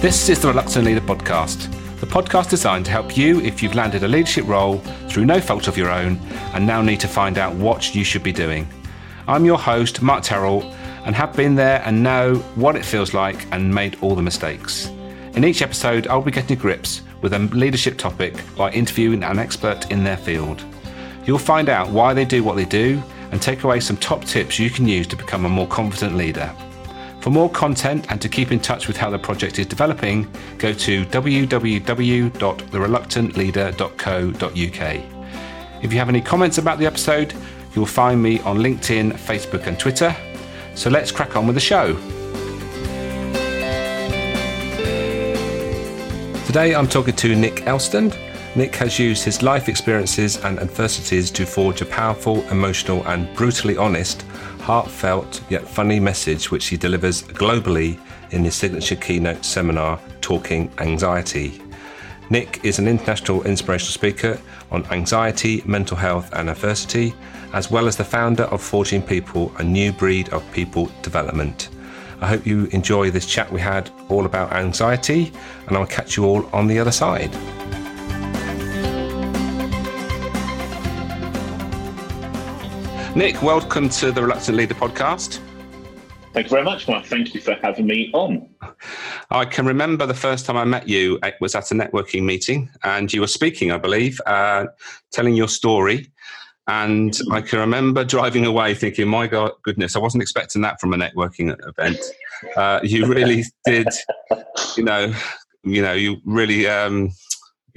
This is the Reluctant Leader podcast, the podcast designed to help you if you've landed a leadership role through no fault of your own and now need to find out what you should be doing. I'm your host, Mark Terrell, and have been there and know what it feels like and made all the mistakes. In each episode, I'll be getting to grips with a leadership topic by interviewing an expert in their field. You'll find out why they do what they do and take away some top tips you can use to become a more confident leader. For more content and to keep in touch with how the project is developing, go to www.thereluctantleader.co.uk. If you have any comments about the episode, you'll find me on LinkedIn, Facebook, and Twitter. So let's crack on with the show. Today I'm talking to Nick Elston. Nick has used his life experiences and adversities to forge a powerful, emotional, and brutally honest heartfelt yet funny message which he delivers globally in his signature keynote seminar, Talking Anxiety. Nick is an international inspirational speaker on anxiety, mental health, and adversity, as well as the founder of Forging People, a new breed of people development. I hope you enjoy this chat we had all about anxiety, and I'll catch you all on the other side. Nick, welcome to the Reluctant Leader podcast. Thank you very much, Mark. Thank you for having me on. I can remember the first time I met you it was at a networking meeting, and you were speaking, I believe, uh, telling your story. And mm-hmm. I can remember driving away thinking, "My God, goodness, I wasn't expecting that from a networking event." Uh, you really did, you know, you know, you really um,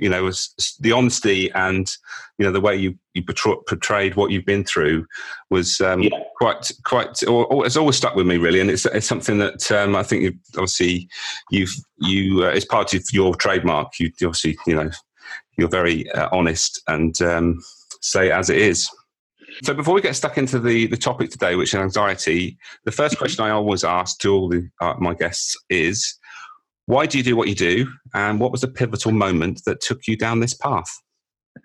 you know was the honesty and you know the way you you portrayed what you've been through was um, yeah. quite quite or, it's always stuck with me really and it's, it's something that um, I think you obviously you've you uh, it's part of your trademark. You obviously you know you're very uh, honest and um, say as it is. So before we get stuck into the, the topic today, which is anxiety, the first question I always ask to all the, uh, my guests is, why do you do what you do? And what was the pivotal moment that took you down this path?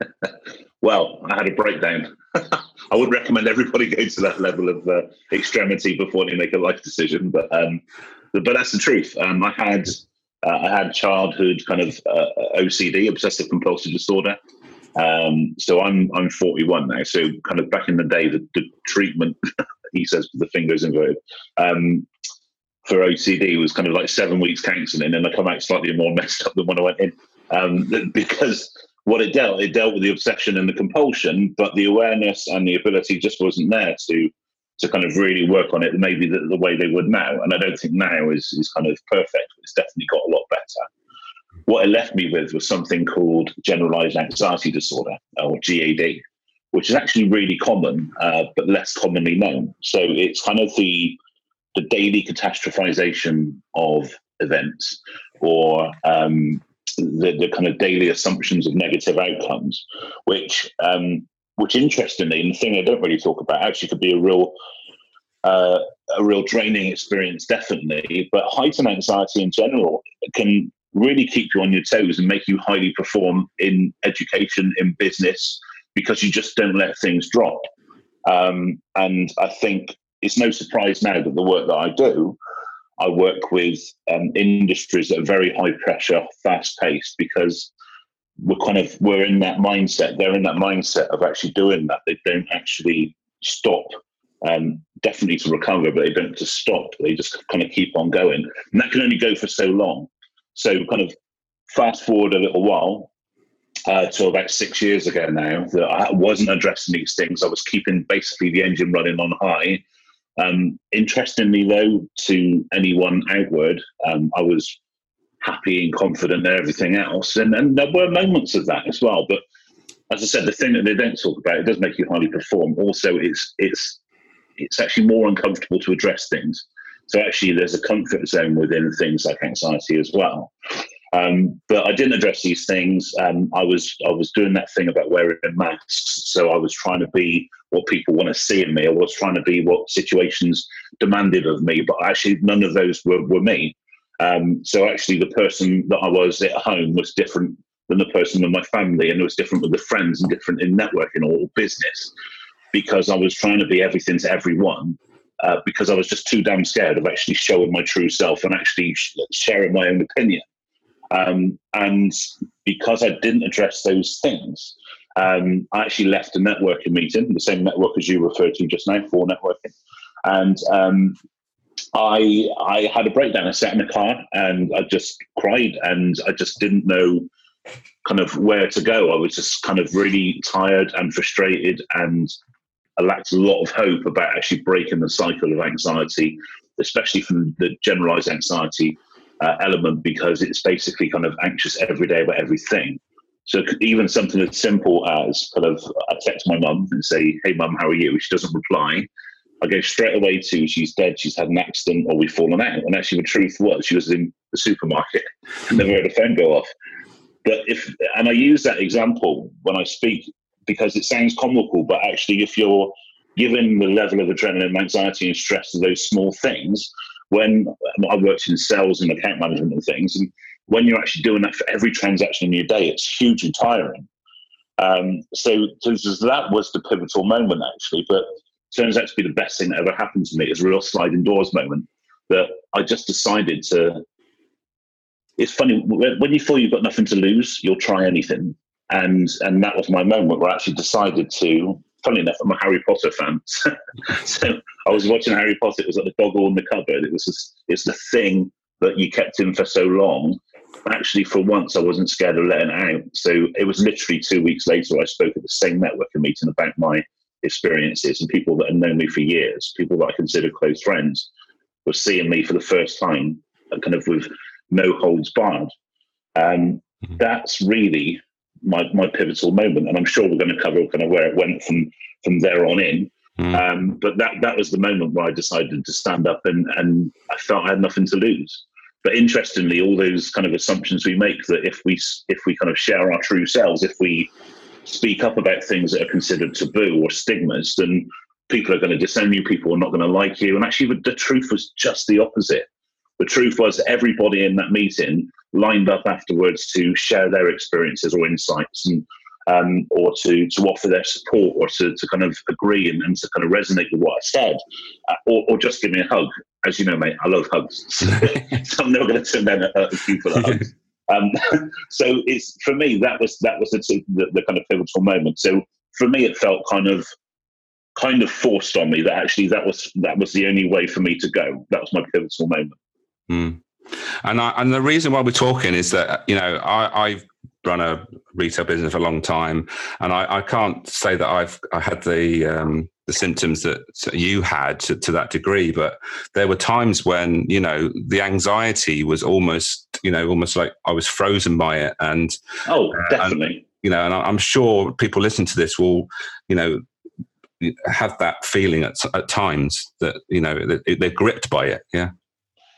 well, I had a breakdown. I would recommend everybody go to that level of uh, extremity before they make a life decision, but um, but that's the truth. Um, I had uh, I had childhood kind of uh, OCD, obsessive compulsive disorder. Um, so I'm I'm 41 now. So kind of back in the day, the, the treatment he says with the fingers inverted um, for OCD was kind of like seven weeks counselling, and I come out slightly more messed up than when I went in. Um, because what it dealt, it dealt with the obsession and the compulsion, but the awareness and the ability just wasn't there to to kind of really work on it maybe the, the way they would now. And I don't think now is is kind of perfect. It's definitely got a lot better. What it left me with was something called generalized anxiety disorder, or GAD, which is actually really common, uh, but less commonly known. So it's kind of the the daily catastrophization of events or um, the, the, kind of daily assumptions of negative outcomes, which, um, which interestingly, and the thing I don't really talk about, actually could be a real, uh, a real draining experience, definitely. But heightened anxiety in general can really keep you on your toes and make you highly perform in education, in business, because you just don't let things drop. Um, and I think it's no surprise now that the work that I do, I work with um, industries that are very high pressure, fast paced, because we're kind of we're in that mindset. They're in that mindset of actually doing that. They don't actually stop. Um, definitely to recover, but they don't just stop. They just kind of keep on going, and that can only go for so long. So, kind of fast forward a little while, uh, to about six years ago now that I wasn't addressing these things. I was keeping basically the engine running on high um, interestingly, though, to anyone outward, um, I was happy and confident and everything else. And, and there were moments of that as well. But as I said, the thing that they don't talk about, it does make you highly perform. Also, it's it's it's actually more uncomfortable to address things. So actually, there's a comfort zone within things like anxiety as well. Um, but I didn't address these things. Um, I was I was doing that thing about wearing masks. So I was trying to be what people want to see in me. I was trying to be what situations demanded of me. But actually, none of those were, were me. Um, so actually, the person that I was at home was different than the person in my family, and it was different with the friends and different in networking or business because I was trying to be everything to everyone. uh, because I was just too damn scared of actually showing my true self and actually sh- sharing my own opinion. Um, and because I didn't address those things, um, I actually left a networking meeting, the same network as you referred to just now, for networking. And um, I I had a breakdown. I sat in the car and I just cried, and I just didn't know kind of where to go. I was just kind of really tired and frustrated, and I lacked a lot of hope about actually breaking the cycle of anxiety, especially from the generalized anxiety uh, element, because it's basically kind of anxious every day about everything. So even something as simple as kind of I text my mum and say, "Hey, mum, how are you?" She doesn't reply. I go straight away to she's dead, she's had an accident, or we've fallen out. And actually, the truth was she was in the supermarket and never heard a phone go off. But if and I use that example when I speak because it sounds comical, but actually, if you're given the level of adrenaline, anxiety, and stress to those small things, when I worked in sales and account management and things, and when you're actually doing that for every transaction in your day, it's hugely tiring. Um, so, so that was the pivotal moment, actually. But turns out to be the best thing that ever happened to me. It's a real sliding doors moment that I just decided to. It's funny when you feel you've got nothing to lose, you'll try anything, and and that was my moment where I actually decided to. Funny enough, I'm a Harry Potter fan, so I was watching Harry Potter. It was like the boggart in the cupboard. It was just, it's the thing that you kept in for so long actually for once I wasn't scared of letting it out. So it was literally two weeks later I spoke at the same networking meeting about my experiences and people that had known me for years, people that I consider close friends, were seeing me for the first time, kind of with no holds barred. Um, mm-hmm. That's really my my pivotal moment, and I'm sure we're going to cover kind of where it went from from there on in. Mm. Um, but that that was the moment where I decided to stand up and and I felt I had nothing to lose. But interestingly, all those kind of assumptions we make that if we if we kind of share our true selves, if we speak up about things that are considered taboo or stigmas, then people are going to disown you. People are not going to like you. And actually, the truth was just the opposite. The truth was everybody in that meeting lined up afterwards to share their experiences or insights and um, or to to offer their support or to, to kind of agree and, and to kind of resonate with what I said, uh, or, or just give me a hug. As you know, mate, I love hugs, so, I'm never going to turn down a, a few for hugs. Um, so it's for me that was that was the, the, the kind of pivotal moment. So for me, it felt kind of kind of forced on me that actually that was that was the only way for me to go. That was my pivotal moment. Mm. And I, and the reason why we're talking is that you know I, I've run a retail business for a long time, and I, I can't say that I've I had the um, the symptoms that you had to, to, that degree, but there were times when you know the anxiety was almost you know almost like I was frozen by it, and oh, definitely. And, you know, and I'm sure people listening to this will, you know, have that feeling at, at times that you know they're gripped by it. Yeah.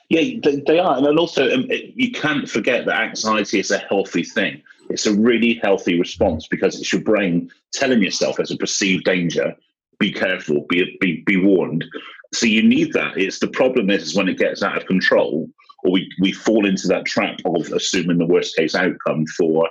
Yeah, they, they are, and also um, it, you can't forget that anxiety is a healthy thing. It's a really healthy response because it's your brain telling yourself there's a perceived danger. Be careful. Be be be warned. So you need that. It's the problem is, is when it gets out of control, or we we fall into that trap of assuming the worst case outcome for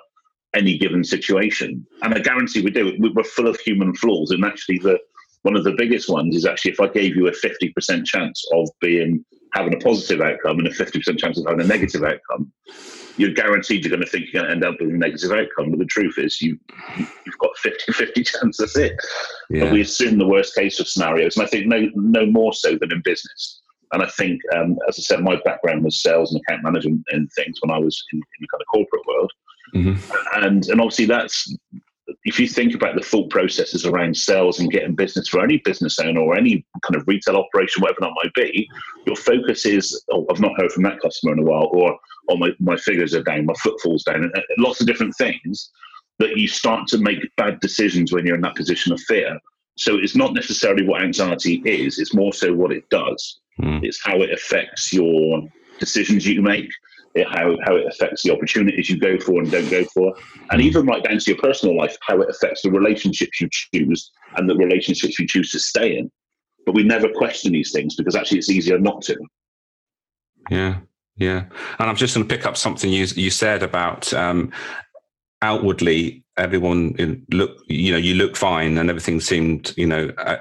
any given situation. And I guarantee we do. We're full of human flaws, and actually the one of the biggest ones is actually if I gave you a 50% chance of being having a positive outcome and a 50% chance of having a negative outcome, you're guaranteed you're going to think you're going to end up with a negative outcome. But the truth is, you, you've got 50 50 chance, that's it. Yeah. But we assume the worst case of scenarios. And I think no, no more so than in business. And I think, um, as I said, my background was sales and account management and things when I was in, in the kind of corporate world. Mm-hmm. And, and obviously, that's if you think about the thought processes around sales and getting business for any business owner or any kind of retail operation, whatever that might be, your focus is, oh, I've not heard from that customer in a while, or oh, my, my figures are down, my footfall's down, and lots of different things that you start to make bad decisions when you're in that position of fear. So it's not necessarily what anxiety is, it's more so what it does. Mm. It's how it affects your decisions you make, how, how it affects the opportunities you go for and don't go for, and even right down to your personal life, how it affects the relationships you choose and the relationships you choose to stay in. But we never question these things because actually it's easier not to. Yeah, yeah. And I'm just going to pick up something you you said about um, outwardly everyone look you know you look fine and everything seemed you know a,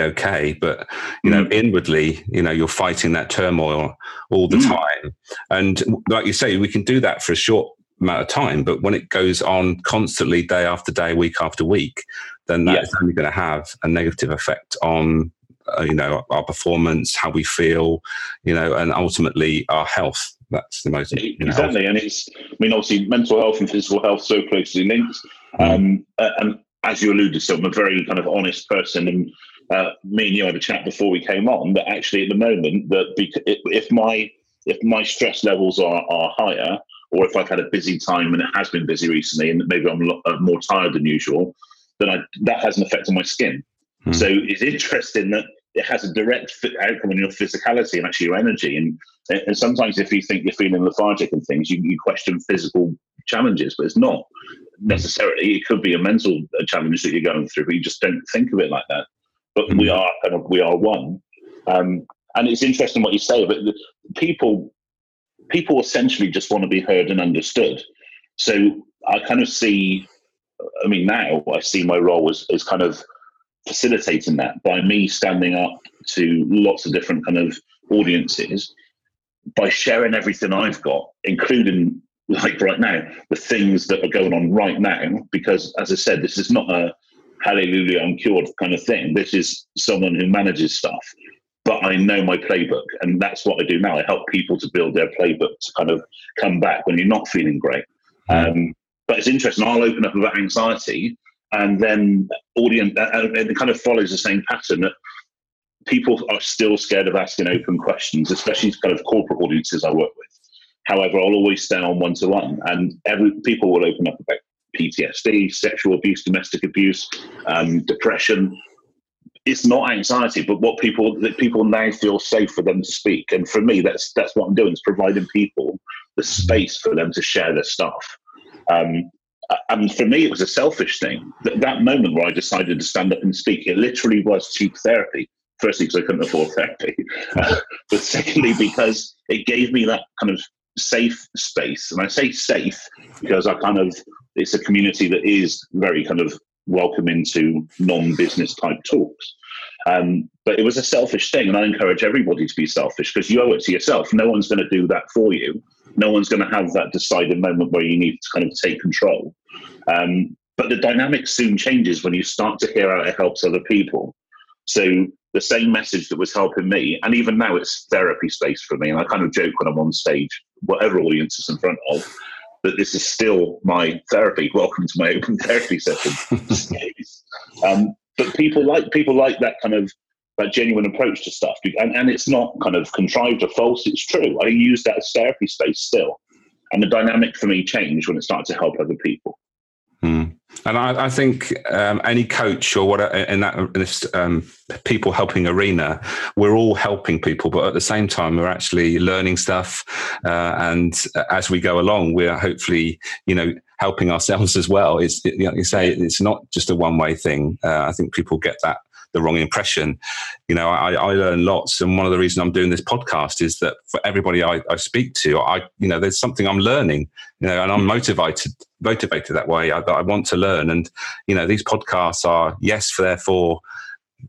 okay but you know mm. inwardly you know you're fighting that turmoil all the mm. time and like you say we can do that for a short amount of time but when it goes on constantly day after day week after week then that's yeah. only going to have a negative effect on uh, you know our performance how we feel you know and ultimately our health that's the most you know, exactly and it's i mean obviously mental health and physical health so closely linked. Um, and as you alluded to i'm a very kind of honest person and uh, me and you had a chat before we came on that actually at the moment that if my if my stress levels are, are higher or if I've had a busy time and it has been busy recently and maybe I'm uh, more tired than usual, then I, that has an effect on my skin. Hmm. So it's interesting that it has a direct outcome on your physicality and actually your energy. And and sometimes if you think you're feeling lethargic and things, you, you question physical challenges, but it's not necessarily. It could be a mental uh, challenge that you're going through, but you just don't think of it like that. But mm-hmm. we are kind of we are one. Um, and it's interesting what you say, but people people essentially just want to be heard and understood. So I kind of see. I mean, now I see my role as, as kind of facilitating that by me standing up to lots of different kind of audiences by sharing everything I've got, including like right now, the things that are going on right now, because as I said, this is not a hallelujah, I'm cured kind of thing. This is someone who manages stuff. But I know my playbook, and that's what I do now. I help people to build their playbook to kind of come back when you're not feeling great. Hmm. Um, but it's interesting. I'll open up about anxiety, and then audience, and it kind of follows the same pattern that people are still scared of asking open questions, especially kind of corporate audiences I work with. However, I'll always stay on one to one, and every people will open up about PTSD, sexual abuse, domestic abuse, um, depression. It's not anxiety, but what people that people now feel safe for them to speak. And for me, that's that's what I'm doing is providing people the space for them to share their stuff. Um, and for me, it was a selfish thing. That, that moment where I decided to stand up and speak, it literally was cheap therapy firstly because I couldn't afford therapy, but secondly because it gave me that kind of safe space. And I say safe because I kind of it's a community that is very kind of welcoming to non-business type talks. Um, but it was a selfish thing, and I encourage everybody to be selfish because you owe it to yourself. No one's going to do that for you. No one's going to have that decided moment where you need to kind of take control. Um, but the dynamic soon changes when you start to hear how it helps other people. So the same message that was helping me. And even now, it's therapy space for me. And I kind of joke when I'm on stage, whatever audience is in front of, that this is still my therapy. Welcome to my open therapy session. um, but people like people like that kind of that genuine approach to stuff, and, and it's not kind of contrived or false. It's true. I use that as therapy space still, and the dynamic for me changed when it started to help other people. Mm. And I, I think um, any coach or whatever in that in this um, people helping arena, we're all helping people, but at the same time, we're actually learning stuff. Uh, and as we go along, we're hopefully, you know, helping ourselves as well. It's you, know, you say it's not just a one way thing. Uh, I think people get that the wrong impression. You know, I, I learn lots, and one of the reasons I'm doing this podcast is that for everybody I, I speak to, I you know, there's something I'm learning. You know, and I'm motivated motivated that way. I, I want to learn, and you know, these podcasts are yes, for therefore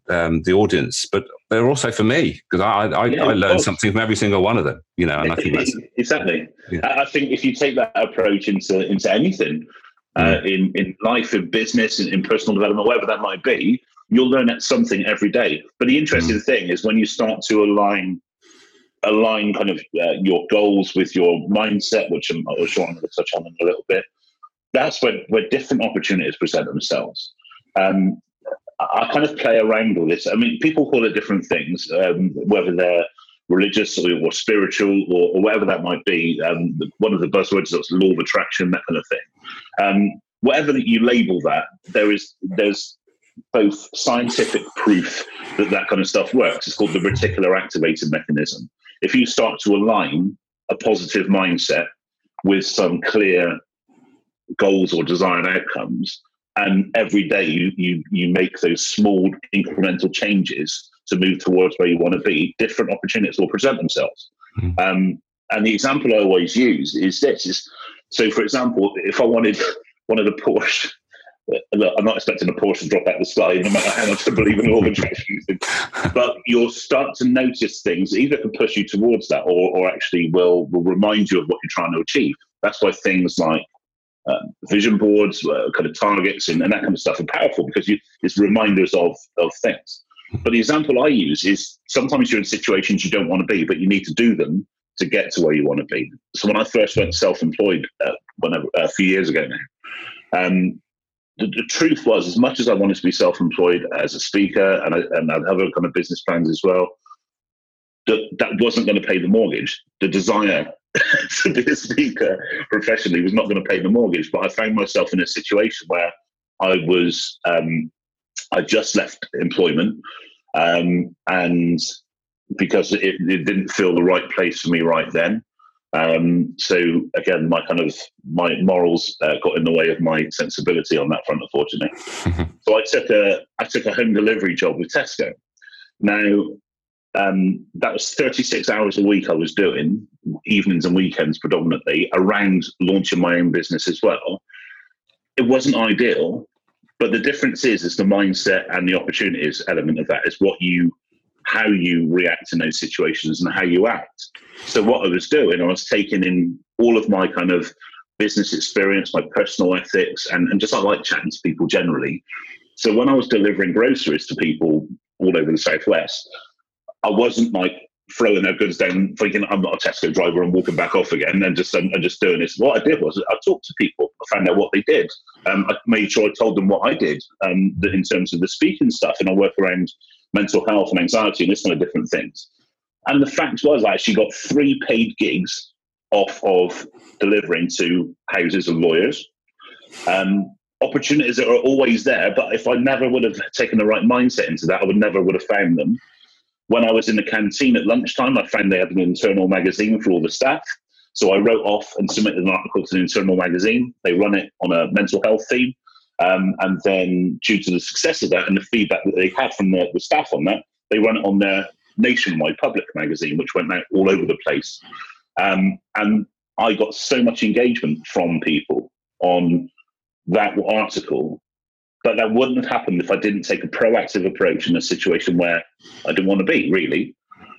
um, the audience, but they're also for me because I I, yeah, I learn something from every single one of them. You know, and I think that's exactly. Yeah. I think if you take that approach into into anything. Uh, mm. in in life, in business, in, in personal development, whatever that might be, you'll learn something every day. But the interesting mm. thing is when you start to align align kind of uh, your goals with your mindset, which I'm, sure I'm going to touch on in a little bit. That's where, where different opportunities present themselves. Um, I kind of play around with this. I mean, people call it different things, um, whether they're religious or, or spiritual or, or, whatever that might be. Um, one of the buzzwords is law of attraction, that kind of thing. Um, whatever that you label that, there is there's both scientific proof that that kind of stuff works. It's called the reticular activated mechanism. If you start to align a positive mindset with some clear goals or desired outcomes, and every day you you you make those small incremental changes to move towards where you want to be, different opportunities will present themselves. Mm-hmm. Um, and the example I always use is this: is so, for example, if I wanted one of the Porsche look, I'm not expecting a Porsche to drop out of the sky, no matter how much I believe in all the attraction. but you'll start to notice things either can push you towards that or, or actually will, will remind you of what you're trying to achieve. That's why things like um, vision boards, uh, kind of targets, and, and, that kind of stuff are powerful because you, it's reminders of, of things. But the example I use is sometimes you're in situations you don't want to be, but you need to do them to get to where you want to be. So when I first went self-employed, uh, a few years ago now, um, the, the, truth was, as much as I wanted to be self-employed as a speaker, and I, and other kind of business plans as well, that that wasn't going to pay the mortgage. The desire to be a speaker professionally was not going to pay the mortgage. But I found myself in a situation where I was, um, I just left employment, um, and because it, it, didn't feel the right place for me right then. Um, so again, my kind of my morals uh, got in the way of my sensibility on that front, unfortunately. so I took a I took a home delivery job with Tesco. Now um, that was 36 hours a week I was doing, evenings and weekends predominantly, around launching my own business as well. It wasn't ideal, but the difference is is the mindset and the opportunities element of that is what you how you react in those situations and how you act. So what I was doing, I was taking in all of my kind of business experience, my personal ethics, and, and just I like chatting to people generally. So when I was delivering groceries to people all over the southwest, I wasn't like throwing their goods down, thinking I'm not a Tesco driver and walking back off again and just and, and just doing this. What I did was I talked to people, I found out what they did. Um, I made sure I told them what I did um, in terms of the speaking stuff, and I work around mental health and anxiety and this kind of different things. And the fact was, I actually got three paid gigs off of delivering to houses of lawyers. Um, opportunities that are always there, but if I never would have taken the right mindset into that, I would never would have found them. When I was in the canteen at lunchtime, I found they had an internal magazine for all the staff. So I wrote off and submitted an article to the internal magazine. They run it on a mental health theme. Um, and then, due to the success of that and the feedback that they had from the, the staff on that, they run it on their nationwide public magazine, which went out all over the place. Um, and I got so much engagement from people on that article but that wouldn't have happened if I didn't take a proactive approach in a situation where I didn't want to be, really.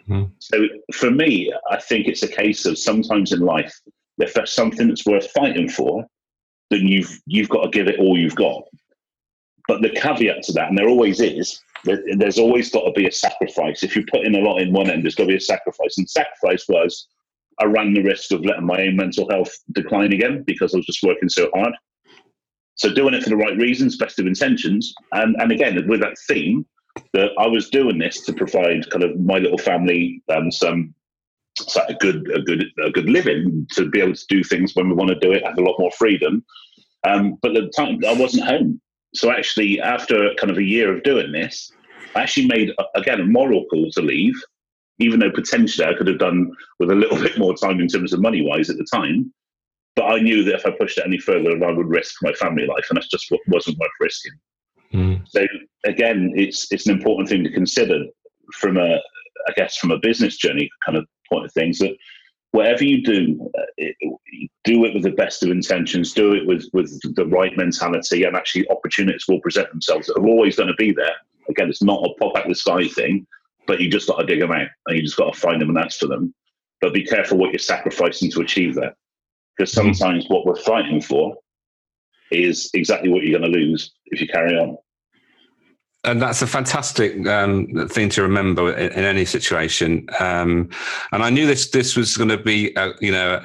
Mm. So for me, I think it's a case of sometimes in life, if there's something that's worth fighting for, then you've you've got to give it all you've got. But the caveat to that, and there always is, there's always got to be a sacrifice. If you put in a lot in one end, there's got to be a sacrifice. And sacrifice was I ran the risk of letting my own mental health decline again because I was just working so hard. So doing it for the right reasons, best of intentions, and and again with that theme that I was doing this to provide kind of my little family um, some a good a good a good living to be able to do things when we want to do it, have a lot more freedom. Um, but the time I wasn't home, so actually after kind of a year of doing this, I actually made again a moral call to leave, even though potentially I could have done with a little bit more time in terms of money wise at the time. But I knew that if I pushed it any further, I would risk my family life, and that's just what wasn't worth risking. Mm. So again, it's it's an important thing to consider from a, I guess, from a business journey kind of point of things that whatever you do, uh, do it with the best of intentions, do it with with the right mentality, and actually opportunities will present themselves that are always going to be there. Again, it's not a pop out the sky thing, but you just got to dig them out, and you just got to find them and ask for them. But be careful what you're sacrificing to achieve that, because hmm. sometimes what we're fighting for is exactly what you're going to lose if you carry on and that's a fantastic um, thing to remember in, in any situation. Um, and I knew this this was going to be, a, you know,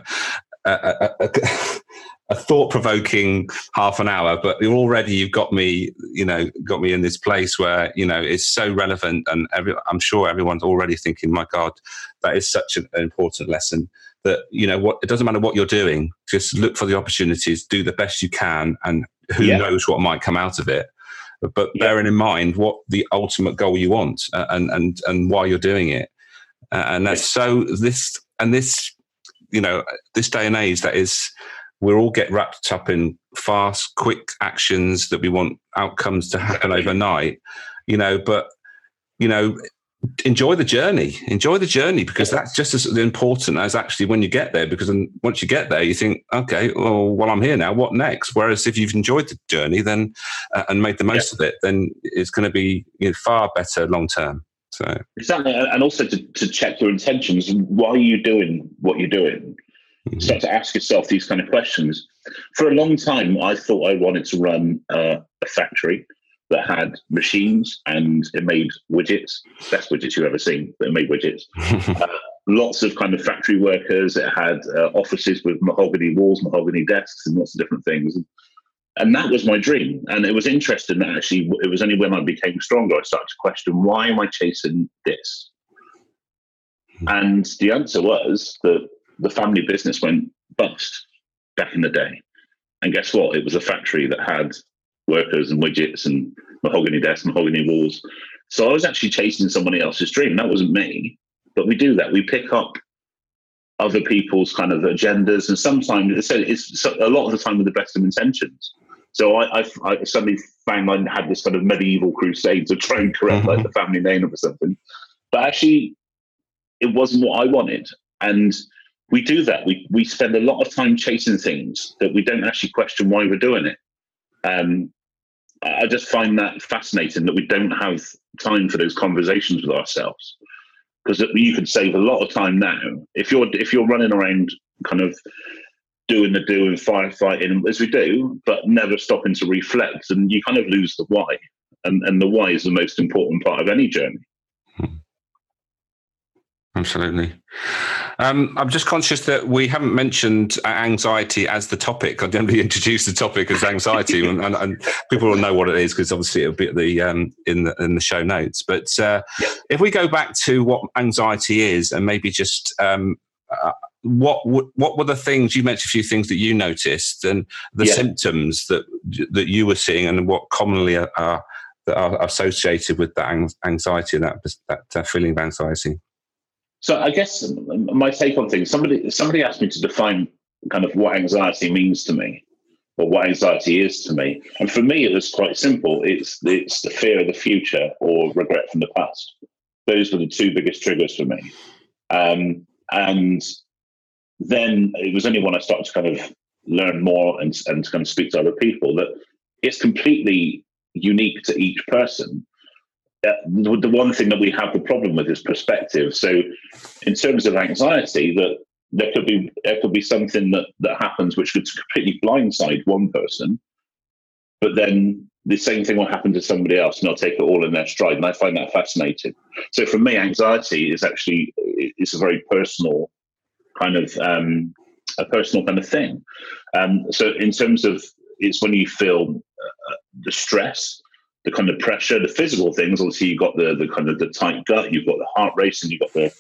a, a, a, a thought provoking half an hour. But already you've got me, you know, got me in this place where you know it's so relevant, and every, I'm sure everyone's already thinking, "My God, that is such an important lesson." That you know what it doesn't matter what you're doing, just look for the opportunities, do the best you can, and who yeah. knows what might come out of it but yeah. bearing in mind what the ultimate goal you want and and and why you're doing it and that's so this and this you know this day and age that is we all get wrapped up in fast quick actions that we want outcomes to happen overnight you know but you know enjoy the journey. Enjoy the journey because that's just as important as actually when you get there. Because once you get there, you think, okay, well, while I'm here now, what next? Whereas if you've enjoyed the journey, then uh, and made the most yeah. of it, then it's going to be you know, far better long term. So exactly, and also to, to check your intentions. Why are you doing what you're doing? Mm-hmm. Start to ask yourself these kind of questions. For a long time, I thought I wanted to run uh, a factory that had machines and it made widgets, best widgets you've ever seen, but it made widgets. uh, lots of kind of factory workers. It had uh, offices with mahogany walls, mahogany desks, and lots of different things. And that was my dream. And it was interesting that actually it was only when I became stronger I started to question why am I chasing this? And the answer was that the family business went bust back in the day. And guess what? It was a factory that had workers and widgets and mahogany desks, mahogany walls. So I was actually chasing somebody else's dream. That wasn't me. But we do that. We pick up other people's kind of agendas, and sometimes so it's a lot of the time with the best of intentions. So I, I, I suddenly found I had this kind of medieval crusade to try and correct mm-hmm. like the family name or something, but actually, it wasn't what I wanted. And we do that. We we spend a lot of time chasing things that we don't actually question why we're doing it. Um, I just find that fascinating that we don't have time for those conversations with ourselves because you could save a lot of time now if you're if you're running around kind of doing the do and firefighting as we do, but never stopping to reflect, and you kind of lose the why, and and the why is the most important part of any journey. Absolutely. Um, I'm just conscious that we haven't mentioned anxiety as the topic. I generally introduce the topic as anxiety, and, and, and, people will know what it is because obviously it'll be the um, in the in the show notes. But uh, if we go back to what anxiety is, and maybe just um, uh, what what were the things you mentioned a few things that you noticed and the yeah. symptoms that that you were seeing and what commonly are, are that are associated with that anxiety and that that uh, feeling of anxiety so I guess my take on things, somebody somebody asked me to define kind of what anxiety means to me or what anxiety is to me. And for me, it was quite simple. It's it's the fear of the future or regret from the past. Those were the two biggest triggers for me. Um, and then it was only when I started to kind of learn more and, and to kind of speak to other people that it's completely unique to each person the, one thing that we have the problem with is perspective. So, in terms of anxiety, that there could be there could be something that that happens which could completely blindside one person, but then the same thing will happen to somebody else, and they'll take it all in their stride. And I find that fascinating. So, for me, anxiety is actually it's a very personal kind of um, a personal kind of thing. Um, so, in terms of it's when you feel uh, the stress the kind of pressure, the physical things. Obviously, you've got the the kind of the tight gut, you've got the heart racing, you've got the,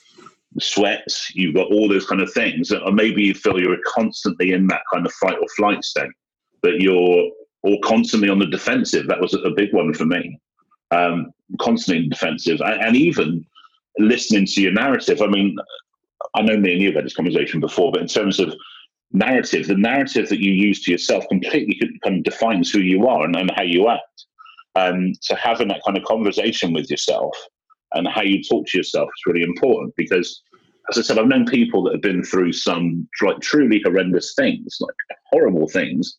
sweats, you've got all those kind of things. Or maybe you feel you're constantly in that kind of fight or flight state, that you're or constantly on the defensive. That was a big one for me. Um, constantly defensive, and, and even listening to your narrative. I mean, I know me and you have had this conversation before, but in terms of narrative, the narrative that you use to yourself completely kind of defines who you are and, and how you act. Um, so having that kind of conversation with yourself and how you talk to yourself is really important because, as I said, I've known people that have been through some like truly horrendous things, like horrible things,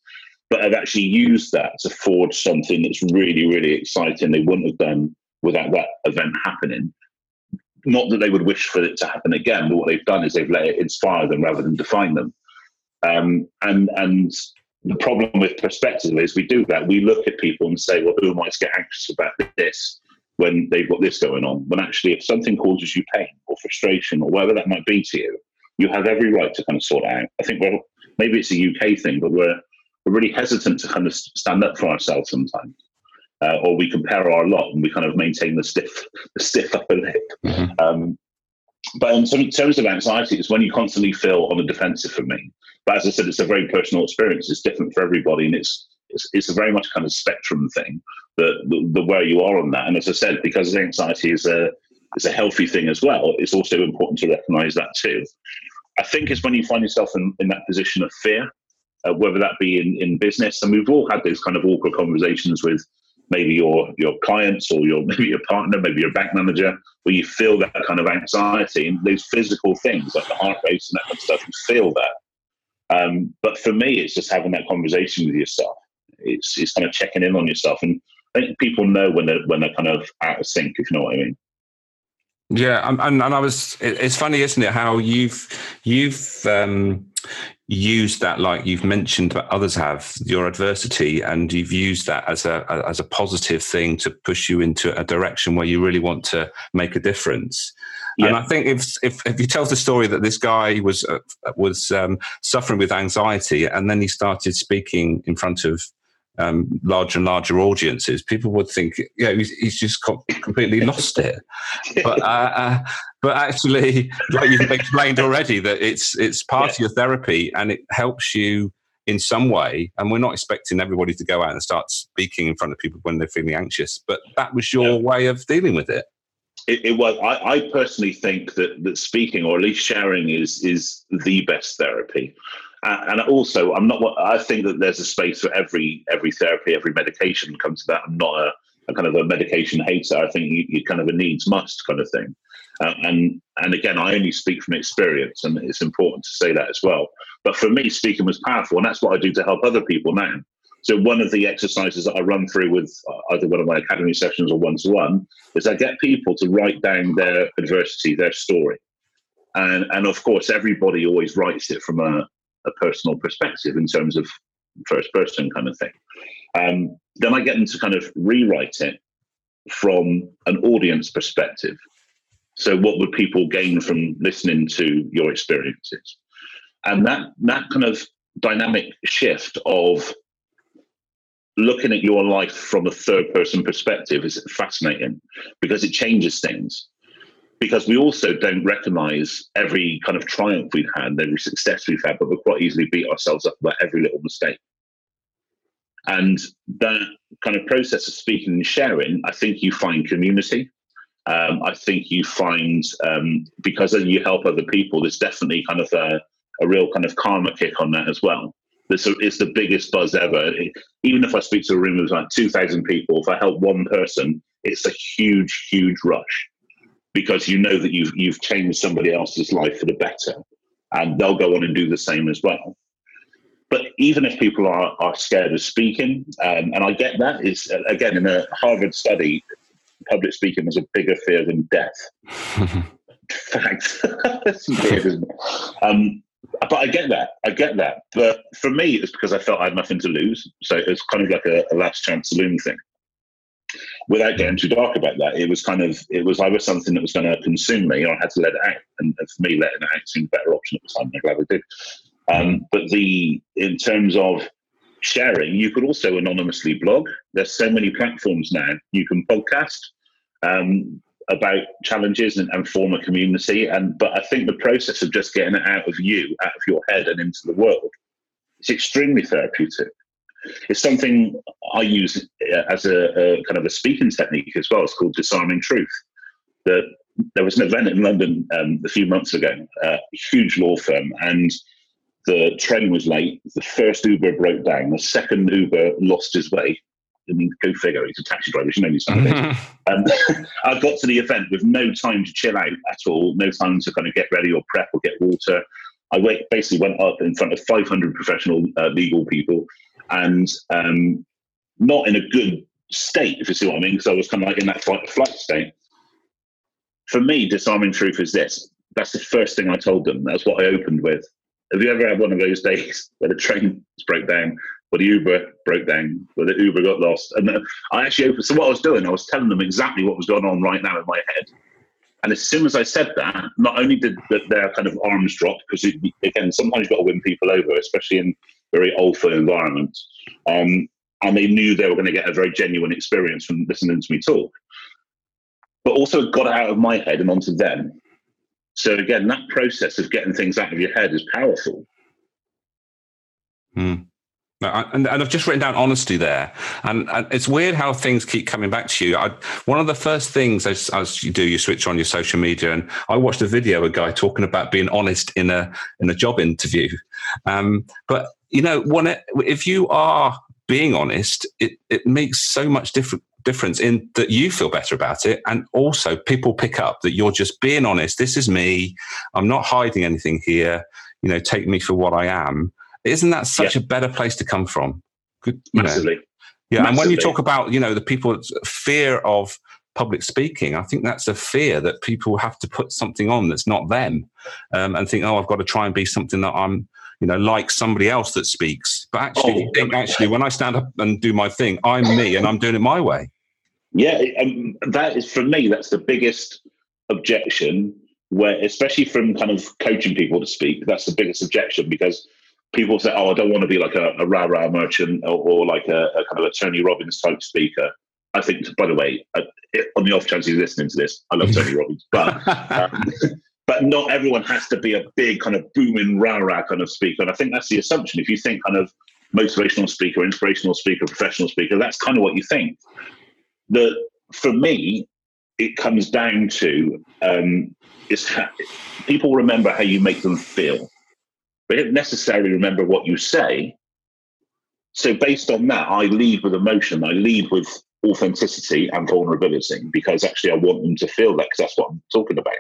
but have actually used that to forge something that's really, really exciting. They wouldn't have done without that event happening. Not that they would wish for it to happen again, but what they've done is they've let it inspire them rather than define them. Um, and and the problem with perspective is we do that. We look at people and say, well, who am I to get anxious about this when they've got this going on? When actually, if something causes you pain or frustration or whatever that might be to you, you have every right to kind of sort it out. I think, well, maybe it's a UK thing, but we're, we're really hesitant to kind of stand up for ourselves sometimes. Uh, or we compare our lot and we kind of maintain the stiff, the stiff upper lip. Mm-hmm. Um, but in terms of anxiety, it's when you constantly feel on the defensive for me. But as I said, it's a very personal experience. It's different for everybody, and it's it's, it's a very much kind of spectrum thing. The, the, the where you are on that, and as I said, because anxiety is a is a healthy thing as well. It's also important to recognise that too. I think it's when you find yourself in, in that position of fear, uh, whether that be in, in business, and we've all had those kind of awkward conversations with maybe your your clients or your maybe your partner, maybe your bank manager, where you feel that kind of anxiety and those physical things like the heart rate and that kind of stuff. You feel that. Um, but for me, it's just having that conversation with yourself. It's it's kind of checking in on yourself, and I think people know when they're when they're kind of out of sync, if you know what I mean. Yeah, and, and I was. It's funny, isn't it? How you've you've um, used that, like you've mentioned, but others have your adversity, and you've used that as a as a positive thing to push you into a direction where you really want to make a difference. Yeah. And I think if, if if you tell the story that this guy was uh, was um, suffering with anxiety, and then he started speaking in front of um, larger and larger audiences, people would think, yeah, he's, he's just completely lost it. But uh, uh, but actually, like you've explained already, that it's it's part yeah. of your therapy and it helps you in some way. And we're not expecting everybody to go out and start speaking in front of people when they're feeling anxious, but that was your yeah. way of dealing with it. It, it, was. I, I, personally think that that speaking or at least sharing is is the best therapy and also i'm not i think that there's a space for every every therapy every medication comes to that. I'm not a, a kind of a medication hater. I think you, you kind of a needs must kind of thing. Uh, and and again i only speak from experience and it's important to say that as well. But for me speaking was powerful and that's what i do to help other people now. So one of the exercises that i run through with uh, either one of my academy sessions or one-to-one is i get people to write down their adversity their story. And and of course everybody always writes it from a a personal perspective in terms of first person kind of thing. Um, then I get them to kind of rewrite it from an audience perspective. So, what would people gain from listening to your experiences? And that that kind of dynamic shift of looking at your life from a third person perspective is fascinating because it changes things because we also don't recognize every kind of triumph we've had, every success we've had, but we quite easily beat ourselves up about every little mistake. And that kind of process of speaking and sharing, I think you find community. Um, I think you find um, because you help other people, there's definitely kind of a, a real kind of karma kick on that as well. This is the biggest buzz ever. Even if I speak to a room of like 2,000 people, if I help one person, it's a huge, huge rush because you know that you've you've changed somebody else's life for the better, and they'll go on and do the same as well. But even if people are, are scared of speaking, um, and I get that, is again in a Harvard study, public speaking was a bigger fear than death. Fact, that's weird, isn't it? Um, but I get that. I get that. But for me, it's because I felt I had nothing to lose. So it's kind of like a, a last chance saloon thing without getting too dark about that, it was kind of it was either something that was going to consume me, or I had to let it out. And for me, letting it out seemed a better option at the time. I'm glad I did. Um, but the in terms of sharing, you could also anonymously blog. There's so many platforms now. You can podcast um, about challenges and, and form a community. And but I think the process of just getting it out of you, out of your head, and into the world, it's extremely therapeutic. It's something I use uh, as a, a, kind of a speaking technique as well. It's called disarming truth. The, there was an event in London um, a few months ago, uh, a huge law firm, and the train was late. The first Uber broke down. The second Uber lost his way. I mean, go figure. He's a taxi driver. You know things. Um, I got to the event with no time to chill out at all. No time to kind of get ready or prep or get water. I basically went up in front of 500 professional uh, legal people and um, not in a good state, if you see what I mean, because I was kind of like in that fight or flight state. For me, disarming truth is this. That's the first thing I told them. That's what I opened with. Have you ever had one of those days where the train broke down, where the Uber broke down, where the Uber got lost? And I actually opened. So what I was doing, I was telling them exactly what was going on right now in my head. And as soon as I said that, not only did their kind of arms drop, because again, sometimes you've got to win people over, especially in very alpha environment. Um, and they knew they were going to get a very genuine experience from listening to me talk. But also got out of my head and onto them. So again, that process of getting things out of your head is powerful. Hmm. And, and, I've just written down honesty there, and, and, it's weird how things keep coming back to you. I, one of the first things as, as, you do, you switch on your social media, and I watched a video of a guy talking about being honest in a in a job interview. Um, but you know, if you are being honest, it, it makes so much different difference in that you feel better about it. And also people pick up that you're just being honest. This is me. I'm not hiding anything here. You know take me for what i am isn't that such yeah. a better place to come from Good, Massively. Know? yeah Massively. and when you talk about you know the people's fear of public speaking i think that's a fear that people have to put something on that's not them um, and think oh i've got to try and be something that i'm you know, like somebody else that speaks. But actually, oh, actually, when I stand up and do my thing, I'm me and I'm doing it my way. Yeah, um, that is for me. That's the biggest objection. Where, especially from kind of coaching people to speak, that's the biggest objection because people say, "Oh, I don't want to be like a, a rah rah merchant or, or like a, a, kind of a Tony Robbins type speaker." I think, by the way, uh, on the off chance he's listening to this, I love Tony Robbins, but um, but not everyone has to be a big kind of booming rah rah kind of speaker. And I think that's the assumption. If you think kind of motivational speaker, inspirational speaker, professional speaker, that's kind of what you think. The for me, it comes down to um, is people remember how you make them feel. They don't necessarily remember what you say. So based on that, I lead with emotion. I lead with authenticity and vulnerability because actually I want them to feel that because that's what I'm talking about.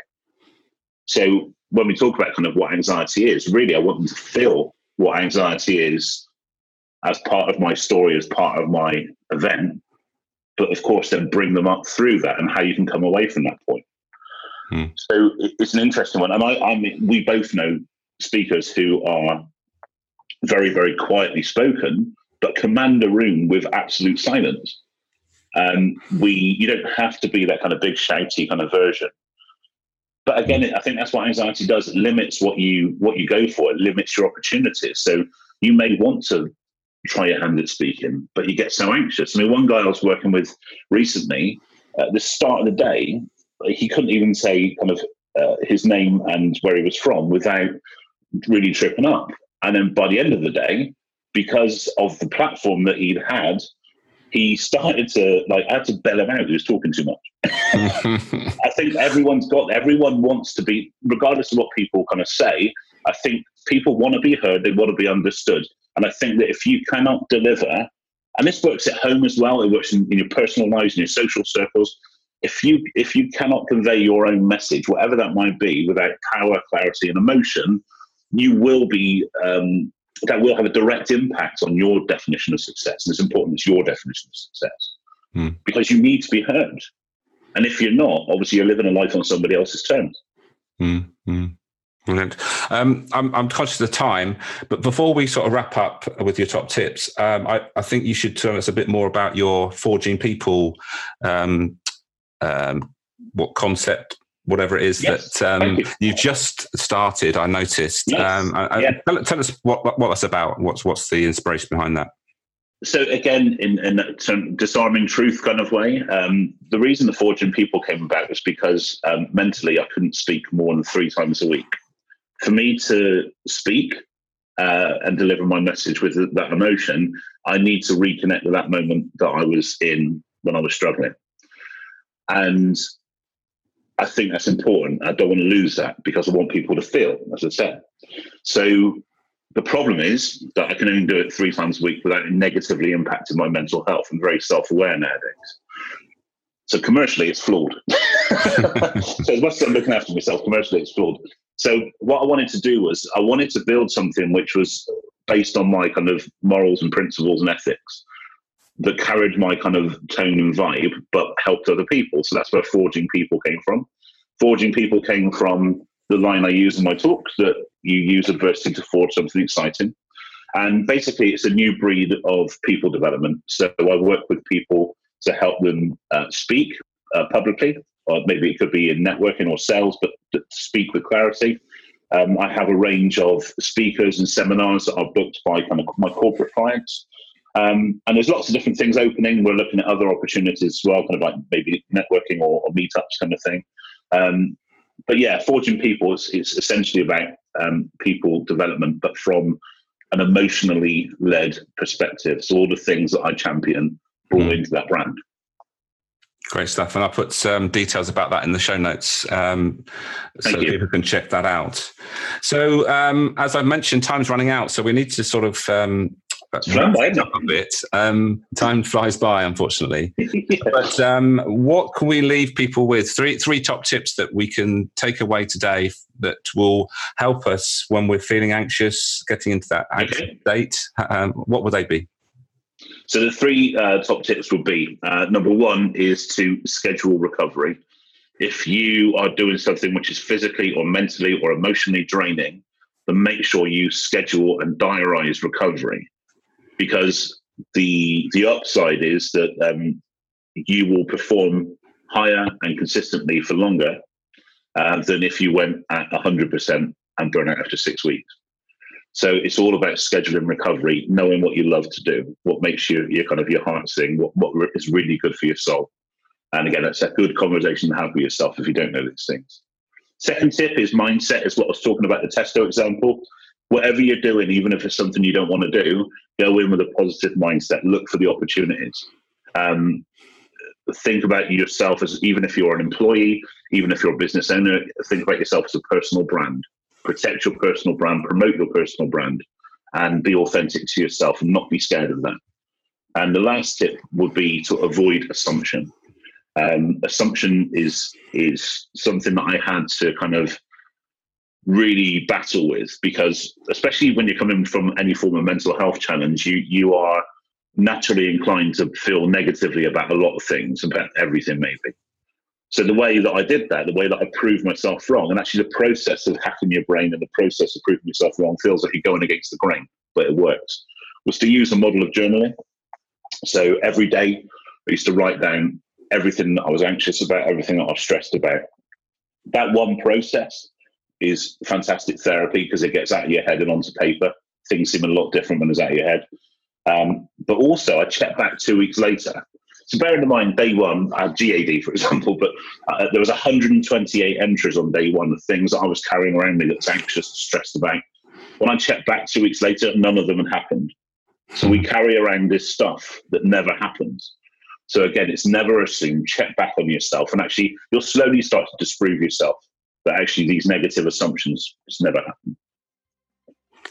So when we talk about kind of what anxiety is, really, I want them to feel what anxiety is as part of my story, as part of my event. But of course, then bring them up through that and how you can come away from that point. Hmm. So it's an interesting one. And I, I mean, we both know speakers who are very, very quietly spoken, but command a room with absolute silence. Um, we, you don't have to be that kind of big shouty kind of version. But again, I think that's what anxiety does. It limits what you what you go for. It limits your opportunities. So you may want to try your hand at speaking, but you get so anxious. I mean, one guy I was working with recently, at the start of the day, he couldn't even say kind of uh, his name and where he was from without really tripping up. And then by the end of the day, because of the platform that he'd had, he started to like I had to bail him out. He was talking too much. I think everyone's got everyone wants to be, regardless of what people kind of say. I think people want to be heard. They want to be understood. And I think that if you cannot deliver, and this works at home as well, it works in, in your personal lives, in your social circles. If you if you cannot convey your own message, whatever that might be, without power, clarity, and emotion, you will be um, that will have a direct impact on your definition of success. And it's important it's your definition of success mm. because you need to be heard. And if you're not, obviously you're living a life on somebody else's terms. Mm. Mm. Brilliant. Um, I'm, I'm, conscious of the time, but before we sort of wrap up with your top tips, um, I, I, think you should tell us a bit more about your forging people, um, um what concept whatever it is yes, that um, you. have just started. I noticed. Yes. Um, yeah. tell, tell, us what, what, what that's about. What's what's the inspiration behind that? So again, in, in a disarming truth kind of way, um, the reason the Forging People came about was because um, mentally I couldn't speak more than three times a week. For me to speak uh, and deliver my message with that emotion, I need to reconnect with that moment that I was in when I was struggling. And I think that's important. I don't want to lose that because I want people to feel, as I said. So the problem is that I can only do it three times a week without negatively impacting my mental health. I'm very self aware nowadays. So commercially, it's flawed. so as much as I'm looking after myself, commercially, it's flawed. So what I wanted to do was I wanted to build something which was based on my kind of morals and principles and ethics that carried my kind of tone and vibe, but helped other people. So that's where forging people came from. Forging people came from the line I use in my talks that you use adversity to forge something exciting. And basically, it's a new breed of people development. So I work with people to help them uh, speak uh, publicly, or maybe it could be in networking or sales, but to speak with clarity. Um, I have a range of speakers and seminars that are booked by kind of my corporate clients um, and there's lots of different things opening. We're looking at other opportunities as well, kind of like maybe networking or, or meetups kind of thing. Um, but yeah, forging people is, is essentially about um, people development, but from an emotionally led perspective. So all the things that I champion brought mm. into that brand. Great stuff. And I'll put some details about that in the show notes um, so you. people can check that out. So, um, as I've mentioned, time's running out. So, we need to sort of um, up a bit. Um, time flies by, unfortunately. But um, what can we leave people with? Three three top tips that we can take away today that will help us when we're feeling anxious, getting into that anxious okay. state. Um, what would they be? So the three uh, top tips would be: uh, number one is to schedule recovery. If you are doing something which is physically or mentally or emotionally draining, then make sure you schedule and diarize recovery because the the upside is that um, you will perform higher and consistently for longer uh, than if you went at 100% and burn out after six weeks. So it's all about scheduling recovery, knowing what you love to do, what makes you your kind of your heart sing, what, what is really good for your soul. And again, that's a good conversation to have with yourself if you don't know these things. Second tip is mindset, is what I was talking about the testo example whatever you're doing, even if it's something you don't want to do, go in with a positive mindset. Look for the opportunities. Um, think about yourself as even if you're an employee, even if you're a business owner, think about yourself as a personal brand. Protect your personal brand, promote your personal brand, and be authentic to yourself and not be scared of that. And the last tip would be to avoid assumption. Um, assumption is is something that I had to kind of really battle with because especially when you're coming from any form of mental health challenge you you are naturally inclined to feel negatively about a lot of things about everything maybe. So the way that i did that the way that i proved myself wrong and actually the process of hacking your brain and the process of proving yourself wrong feels like you're going against the grain but it works was to use a model of journaling. So every day i used to write down everything that i was anxious about everything that i was stressed about. That one process is fantastic therapy because it gets out of your head and onto paper. Things seem a lot different when it's out of your head. Um, but also, I checked back two weeks later. So bearing in mind, day one, I had GAD, for example, but uh, there was 128 entries on day one of things that I was carrying around me that's anxious, stressed about. When I checked back two weeks later, none of them had happened. So we carry around this stuff that never happens. So again, it's never assumed. Check back on yourself, and actually, you'll slowly start to disprove yourself that actually these negative assumptions just never happen.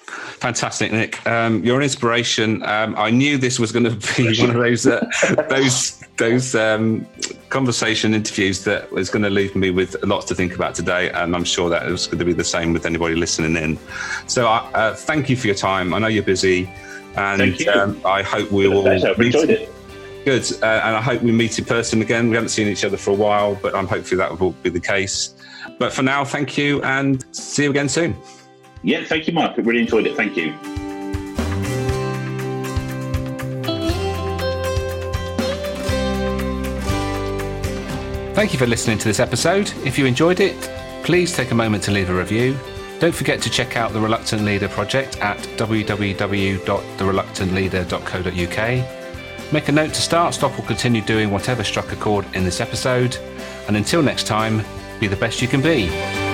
Fantastic, Nick. Um, you're an inspiration. Um, I knew this was going to be one of those uh, those those um, conversation interviews that was going to leave me with lots to think about today, and I'm sure that it was going to be the same with anybody listening in. So, uh, uh, thank you for your time. I know you're busy, and um, I hope we will. Enjoyed it. Good, uh, and I hope we meet in person again. We haven't seen each other for a while, but I'm hopefully that will be the case. But for now, thank you and see you again soon. Yeah, thank you, Mark. I really enjoyed it. Thank you. Thank you for listening to this episode. If you enjoyed it, please take a moment to leave a review. Don't forget to check out the Reluctant Leader project at www.thereluctantleader.co.uk. Make a note to start, stop, or continue doing whatever struck a chord in this episode. And until next time, be the best you can be.